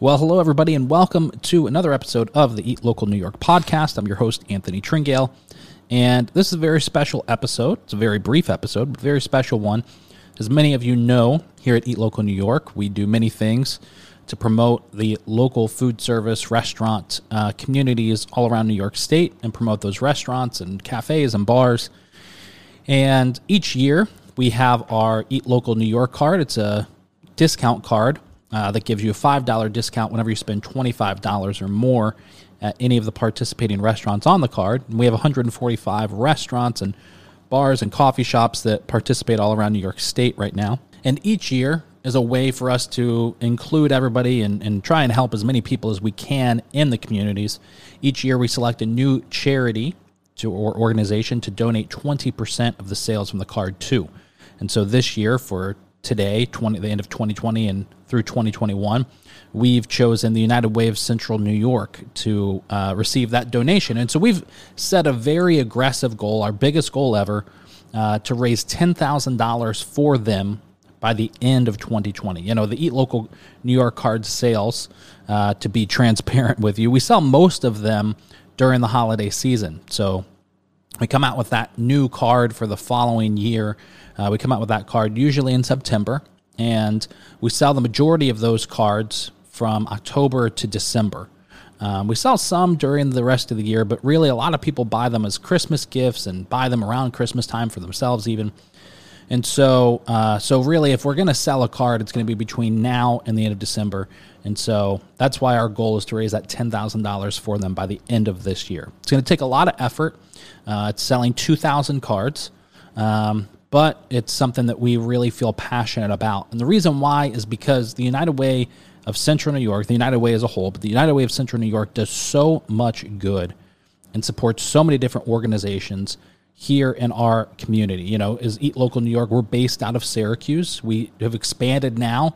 Well, hello, everybody, and welcome to another episode of the Eat Local New York podcast. I'm your host, Anthony Tringale, and this is a very special episode. It's a very brief episode, but very special one. As many of you know, here at Eat Local New York, we do many things to promote the local food service restaurant uh, communities all around New York State and promote those restaurants and cafes and bars. And each year, we have our Eat Local New York card. It's a discount card uh, that gives you a $5 discount whenever you spend $25 or more at any of the participating restaurants on the card. And we have 145 restaurants and bars and coffee shops that participate all around New York State right now. And each year is a way for us to include everybody and, and try and help as many people as we can in the communities. Each year we select a new charity to or organization to donate 20% of the sales from the card to. And so this year for today, 20, the end of 2020 and through 2021, we've chosen the United Way of Central New York to uh, receive that donation. And so we've set a very aggressive goal, our biggest goal ever, uh, to raise $10,000 for them by the end of 2020. You know, the Eat Local New York card sales, uh, to be transparent with you, we sell most of them during the holiday season. So we come out with that new card for the following year. Uh, we come out with that card usually in September, and we sell the majority of those cards from October to December. Um, we sell some during the rest of the year, but really a lot of people buy them as Christmas gifts and buy them around Christmas time for themselves, even. And so, uh, so really, if we're going to sell a card, it's going to be between now and the end of December. And so that's why our goal is to raise that $10,000 for them by the end of this year. It's going to take a lot of effort. Uh, it's selling 2,000 cards, um, but it's something that we really feel passionate about. And the reason why is because the United Way of Central New York, the United Way as a whole, but the United Way of Central New York does so much good and supports so many different organizations here in our community. You know, is Eat Local New York. We're based out of Syracuse. We have expanded now.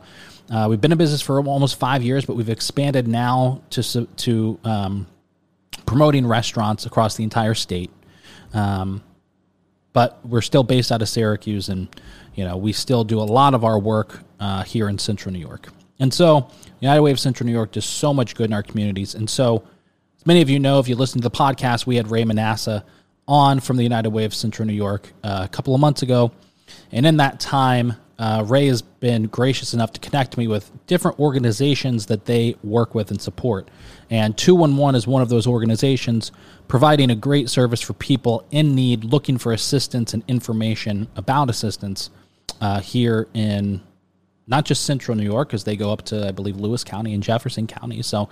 Uh, we've been in business for almost five years, but we've expanded now to to um, promoting restaurants across the entire state. Um, but we're still based out of Syracuse, and you know we still do a lot of our work uh, here in Central New York. And so, United Way of Central New York does so much good in our communities. And so, as many of you know, if you listen to the podcast, we had Ray Manassa on from the United Way of Central New York uh, a couple of months ago. And in that time, uh, Ray has been gracious enough to connect me with different organizations that they work with and support. And 211 is one of those organizations providing a great service for people in need looking for assistance and information about assistance uh, here in not just central New York, because they go up to, I believe, Lewis County and Jefferson County. So,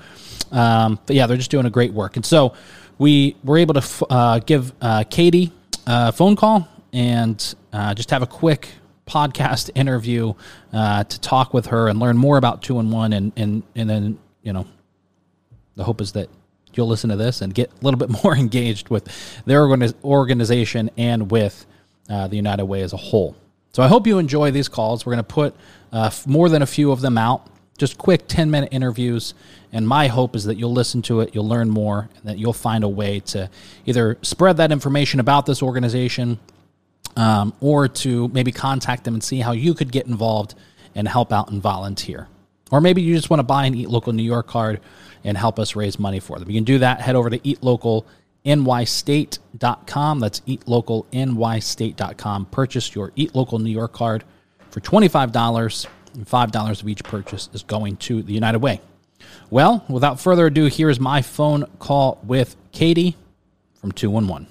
um, but yeah, they're just doing a great work. And so we were able to uh, give uh, Katie a phone call and uh, just have a quick podcast interview uh, to talk with her and learn more about two and one and and and then you know the hope is that you'll listen to this and get a little bit more engaged with their organization and with uh, the United Way as a whole. So I hope you enjoy these calls. We're going to put uh, more than a few of them out, just quick 10 minute interviews. And my hope is that you'll listen to it, you'll learn more, and that you'll find a way to either spread that information about this organization um, or to maybe contact them and see how you could get involved and help out and volunteer. Or maybe you just want to buy an Eat Local New York card and help us raise money for them. You can do that. Head over to eatlocalnystate.com. That's eatlocalnystate.com. Purchase your Eat Local New York card for $25, and $5 of each purchase is going to the United Way. Well, without further ado, here is my phone call with Katie from 211.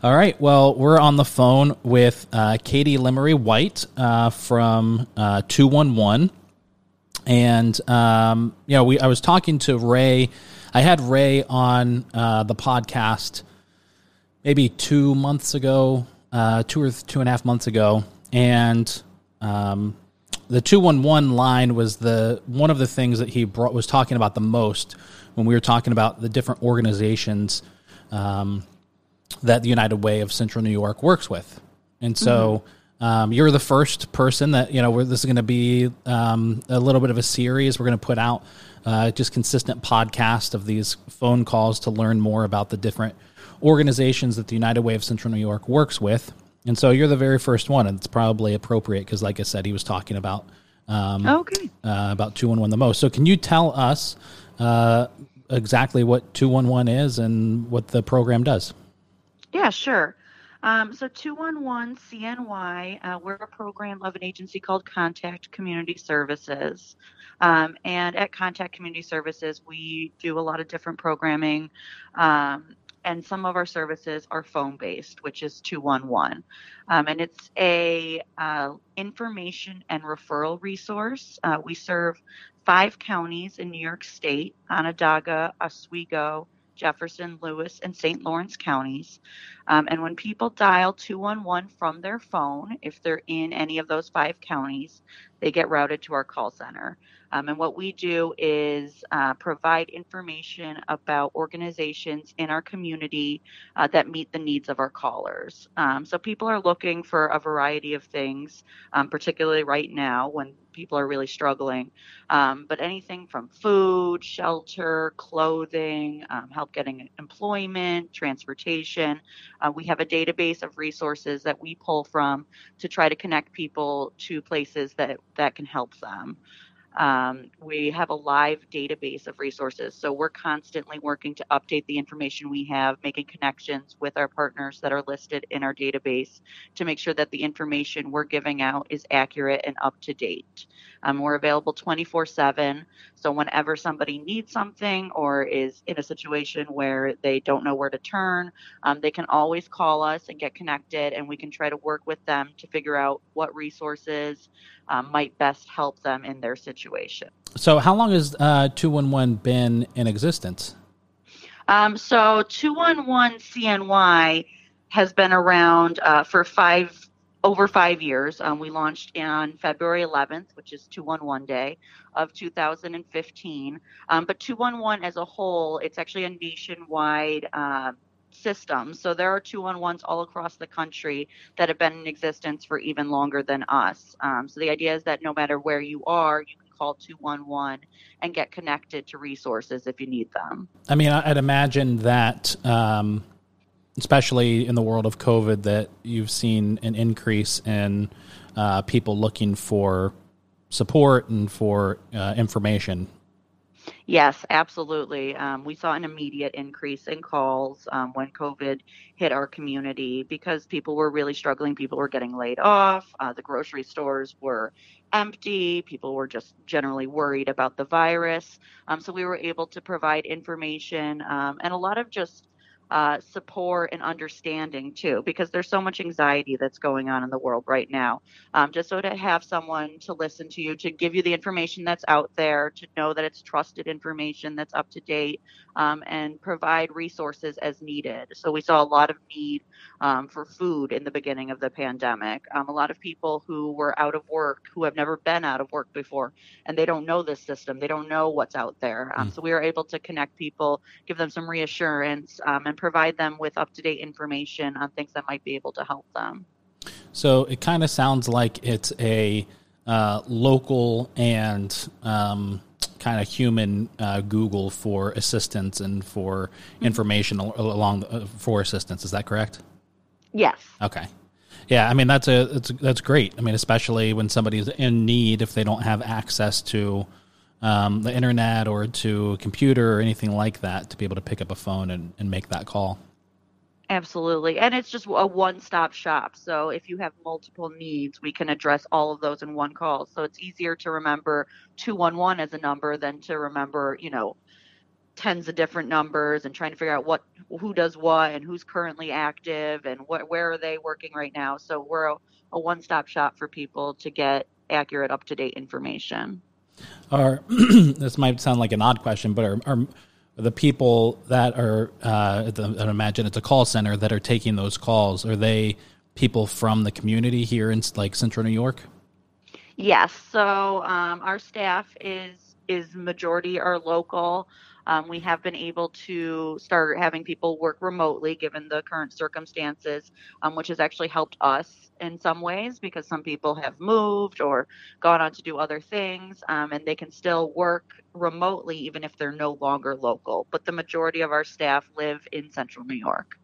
All right. Well, we're on the phone with uh, Katie Lemery White uh, from uh, 211. And, um, you know, we, I was talking to Ray. I had Ray on uh, the podcast maybe two months ago, uh, two or two and a half months ago. And um, the 211 line was the one of the things that he brought, was talking about the most when we were talking about the different organizations. Um, that the United Way of Central New York works with. And so mm-hmm. um, you're the first person that, you know, this is going to be um, a little bit of a series. We're going to put out uh, just consistent podcast of these phone calls to learn more about the different organizations that the United Way of Central New York works with. And so you're the very first one, and it's probably appropriate because, like I said, he was talking about um, okay uh, about two one one the most. So can you tell us uh, exactly what two one one is and what the program does? Yeah, sure. Um, so 211 CNY, uh, we're a program of an agency called Contact Community Services. Um, and at Contact Community Services, we do a lot of different programming. Um, and some of our services are phone based, which is 211. Um, and it's a uh, information and referral resource. Uh, we serve five counties in New York State Onondaga, Oswego, Jefferson, Lewis, and St. Lawrence counties. Um, and when people dial 211 from their phone, if they're in any of those five counties, they get routed to our call center. Um, and what we do is uh, provide information about organizations in our community uh, that meet the needs of our callers. Um, so people are looking for a variety of things, um, particularly right now when people are really struggling. Um, but anything from food, shelter, clothing, um, help getting employment, transportation. Uh, we have a database of resources that we pull from to try to connect people to places that, that can help them. Um, we have a live database of resources. So we're constantly working to update the information we have, making connections with our partners that are listed in our database to make sure that the information we're giving out is accurate and up to date. Um, we're available 24 7. So whenever somebody needs something or is in a situation where they don't know where to turn, um, they can always call us and get connected, and we can try to work with them to figure out what resources um, might best help them in their situation. So, how long has uh, 211 been in existence? Um, so, 211 CNY has been around uh, for five over five years. Um, we launched on February 11th, which is 211 Day of 2015. Um, but 211 as a whole, it's actually a nationwide uh, system. So there are 211s all across the country that have been in existence for even longer than us. Um, so the idea is that no matter where you are, you can call 211 and get connected to resources if you need them. I mean, I'd imagine that. Especially in the world of COVID, that you've seen an increase in uh, people looking for support and for uh, information. Yes, absolutely. Um, we saw an immediate increase in calls um, when COVID hit our community because people were really struggling. People were getting laid off. Uh, the grocery stores were empty. People were just generally worried about the virus. Um, so we were able to provide information um, and a lot of just uh, support and understanding too, because there's so much anxiety that's going on in the world right now. Um, just so to have someone to listen to you, to give you the information that's out there, to know that it's trusted information that's up to date, um, and provide resources as needed. So we saw a lot of need um, for food in the beginning of the pandemic. Um, a lot of people who were out of work, who have never been out of work before, and they don't know this system, they don't know what's out there. Um, mm. So we were able to connect people, give them some reassurance, um, and provide them with up to date information on things that might be able to help them. So it kind of sounds like it's a uh, local and um, kind of human uh, Google for assistance and for mm-hmm. information along the, uh, for assistance. Is that correct? Yes. Okay. Yeah, I mean that's a that's that's great. I mean, especially when somebody's in need, if they don't have access to um, the internet or to a computer or anything like that, to be able to pick up a phone and, and make that call. Absolutely. And it's just a one stop shop. So if you have multiple needs, we can address all of those in one call. So it's easier to remember 211 as a number than to remember, you know, tens of different numbers and trying to figure out what who does what and who's currently active and what where are they working right now. So we're a, a one stop shop for people to get accurate, up to date information. Are this might sound like an odd question, but are, are the people that are uh, I imagine it's a call center that are taking those calls are they people from the community here in like Central New York? Yes. So um, our staff is is majority are local. Um, we have been able to start having people work remotely given the current circumstances, um, which has actually helped us in some ways because some people have moved or gone on to do other things um, and they can still work remotely even if they're no longer local. But the majority of our staff live in central New York.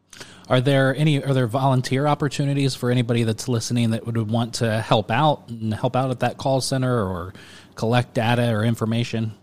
Are there any are there volunteer opportunities for anybody that's listening that would want to help out and help out at that call center or collect data or information?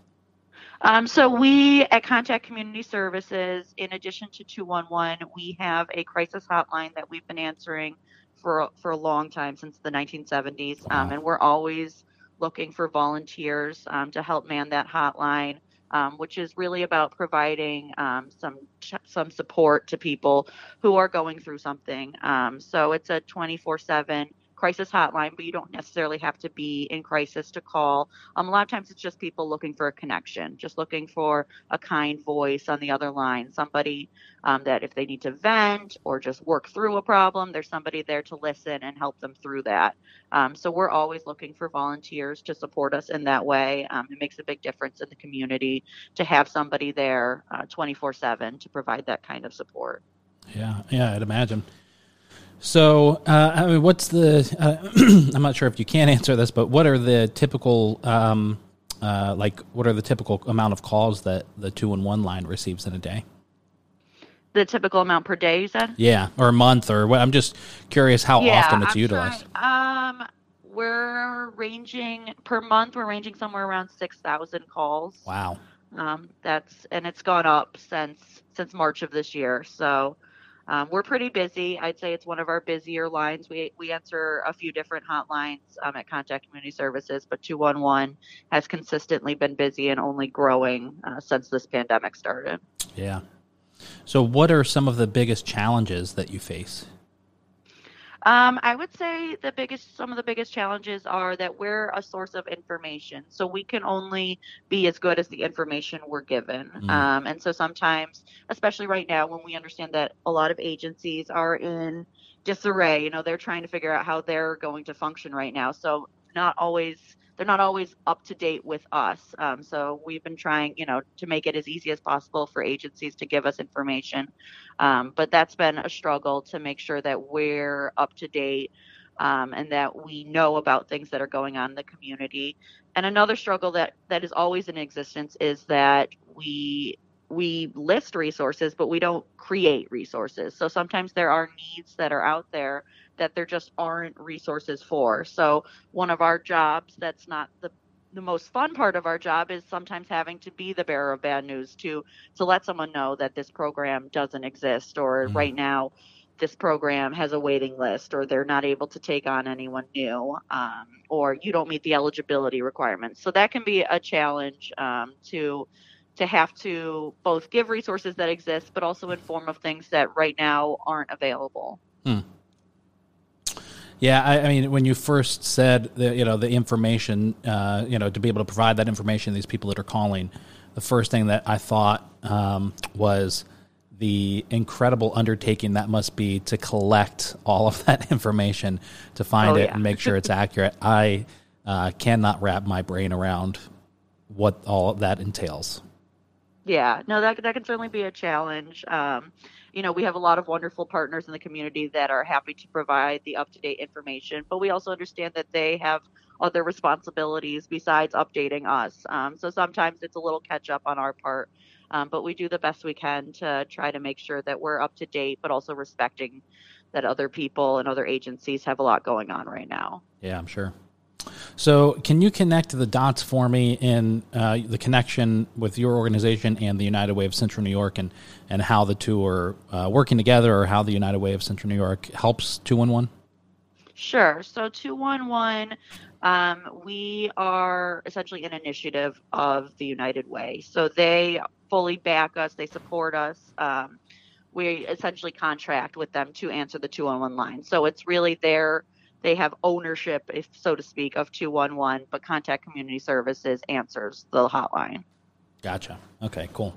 Um, so we at Contact Community Services, in addition to 211, we have a crisis hotline that we've been answering for for a long time since the 1970s, um, and we're always looking for volunteers um, to help man that hotline um, which is really about providing um, some some support to people who are going through something. Um, so it's a 24/7 crisis hotline, but you don't necessarily have to be in crisis to call. Um, a lot of times it's just people looking for a connection, just looking for a kind voice on the other line, somebody um, that if they need to vent or just work through a problem, there's somebody there to listen and help them through that. Um, so we're always looking for volunteers to support us in that way. Um, it makes a big difference in the community to have somebody there uh, 24 uh, 7 to provide that kind of support. Yeah, yeah, I'd imagine. So, uh, I mean, what's the? Uh, I'm not sure if you can answer this, but what are the typical, um, uh, like, what are the typical amount of calls that the two and one line receives in a day? The typical amount per day, you said? Yeah, or a month, or what? I'm just curious how yeah, often it's I'm utilized. Trying, um, we're ranging per month. We're ranging somewhere around six thousand calls. Wow. Um, that's and it's gone up since since March of this year. So um, we're pretty busy. I'd say it's one of our busier lines. We, we answer a few different hotlines um, at Contact Community Services, but 211 has consistently been busy and only growing uh, since this pandemic started. Yeah. So, what are some of the biggest challenges that you face? Um, I would say the biggest, some of the biggest challenges are that we're a source of information, so we can only be as good as the information we're given. Mm. Um, and so sometimes, especially right now, when we understand that a lot of agencies are in disarray, you know, they're trying to figure out how they're going to function right now. So not always they're not always up to date with us. Um, so we've been trying, you know, to make it as easy as possible for agencies to give us information. Um, but that's been a struggle to make sure that we're up to date um, and that we know about things that are going on in the community. And another struggle that that is always in existence is that we we list resources, but we don't create resources. So sometimes there are needs that are out there that there just aren't resources for. So one of our jobs that's not the the most fun part of our job is sometimes having to be the bearer of bad news to to let someone know that this program doesn't exist or mm-hmm. right now this program has a waiting list or they're not able to take on anyone new um, or you don't meet the eligibility requirements so that can be a challenge um, to to have to both give resources that exist but also inform of things that right now aren't available hmm. Yeah, I, I, mean, when you first said the you know the information, uh, you know, to be able to provide that information to these people that are calling, the first thing that I thought um, was the incredible undertaking that must be to collect all of that information to find oh, it yeah. and make sure it's accurate. I uh, cannot wrap my brain around what all that entails. Yeah, no, that that can certainly be a challenge. Um, you know, we have a lot of wonderful partners in the community that are happy to provide the up to date information, but we also understand that they have other responsibilities besides updating us. Um, so sometimes it's a little catch up on our part, um, but we do the best we can to try to make sure that we're up to date, but also respecting that other people and other agencies have a lot going on right now. Yeah, I'm sure. So, can you connect the dots for me in uh, the connection with your organization and the United Way of Central New York, and and how the two are uh, working together, or how the United Way of Central New York helps two one one? Sure. So two one one, um, we are essentially an initiative of the United Way. So they fully back us. They support us. Um, we essentially contract with them to answer the 211 line. So it's really their they have ownership, if so to speak, of 211, but Contact Community Services answers the hotline. Gotcha. Okay, cool.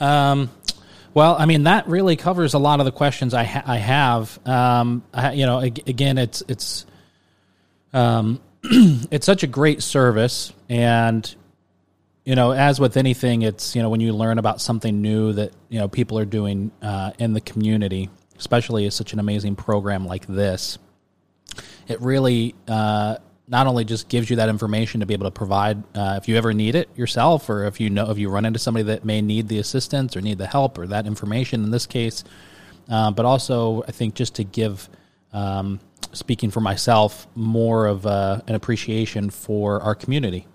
Um, well, I mean that really covers a lot of the questions I, ha- I have. Um, I, you know, again, it's it's um, it's such a great service, and you know, as with anything, it's you know when you learn about something new that you know people are doing uh, in the community, especially as such an amazing program like this it really uh, not only just gives you that information to be able to provide uh, if you ever need it yourself, or if you know if you run into somebody that may need the assistance or need the help or that information. In this case, uh, but also I think just to give, um, speaking for myself, more of uh, an appreciation for our community.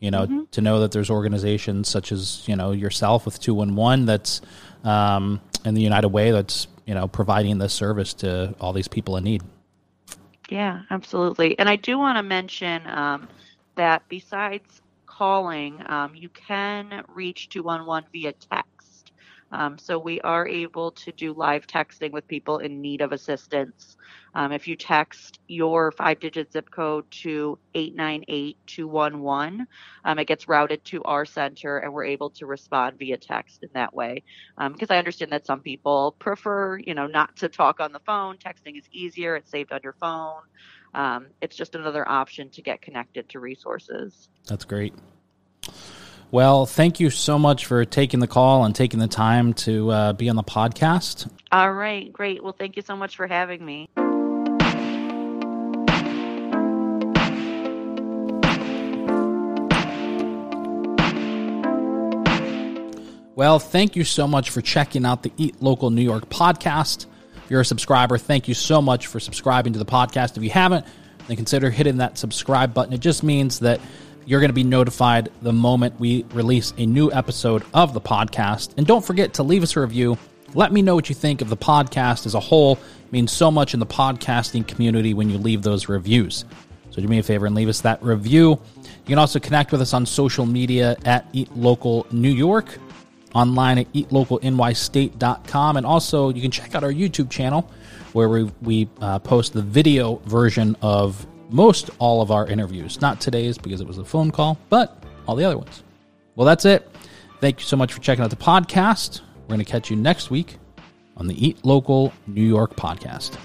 You know, mm-hmm. to know that there's organizations such as you know yourself with two one one that's um, and the United Way that's you know providing this service to all these people in need. Yeah, absolutely. And I do want to mention um, that besides calling, um, you can reach 211 via text. Um, so we are able to do live texting with people in need of assistance. Um, if you text your five digit zip code to 898211, um, it gets routed to our center and we're able to respond via text in that way. Because um, I understand that some people prefer, you know, not to talk on the phone. Texting is easier, it's saved on your phone. Um, it's just another option to get connected to resources. That's great. Well, thank you so much for taking the call and taking the time to uh, be on the podcast. All right, great. Well, thank you so much for having me. Well, thank you so much for checking out the Eat Local New York podcast. If you're a subscriber, thank you so much for subscribing to the podcast. If you haven't, then consider hitting that subscribe button. It just means that you're going to be notified the moment we release a new episode of the podcast. And don't forget to leave us a review. Let me know what you think of the podcast as a whole. It means so much in the podcasting community when you leave those reviews. So do me a favor and leave us that review. You can also connect with us on social media at Eat Local New York online at eatlocalnystate.com. And also, you can check out our YouTube channel where we, we uh, post the video version of most all of our interviews. Not today's because it was a phone call, but all the other ones. Well, that's it. Thank you so much for checking out the podcast. We're going to catch you next week on the Eat Local New York podcast.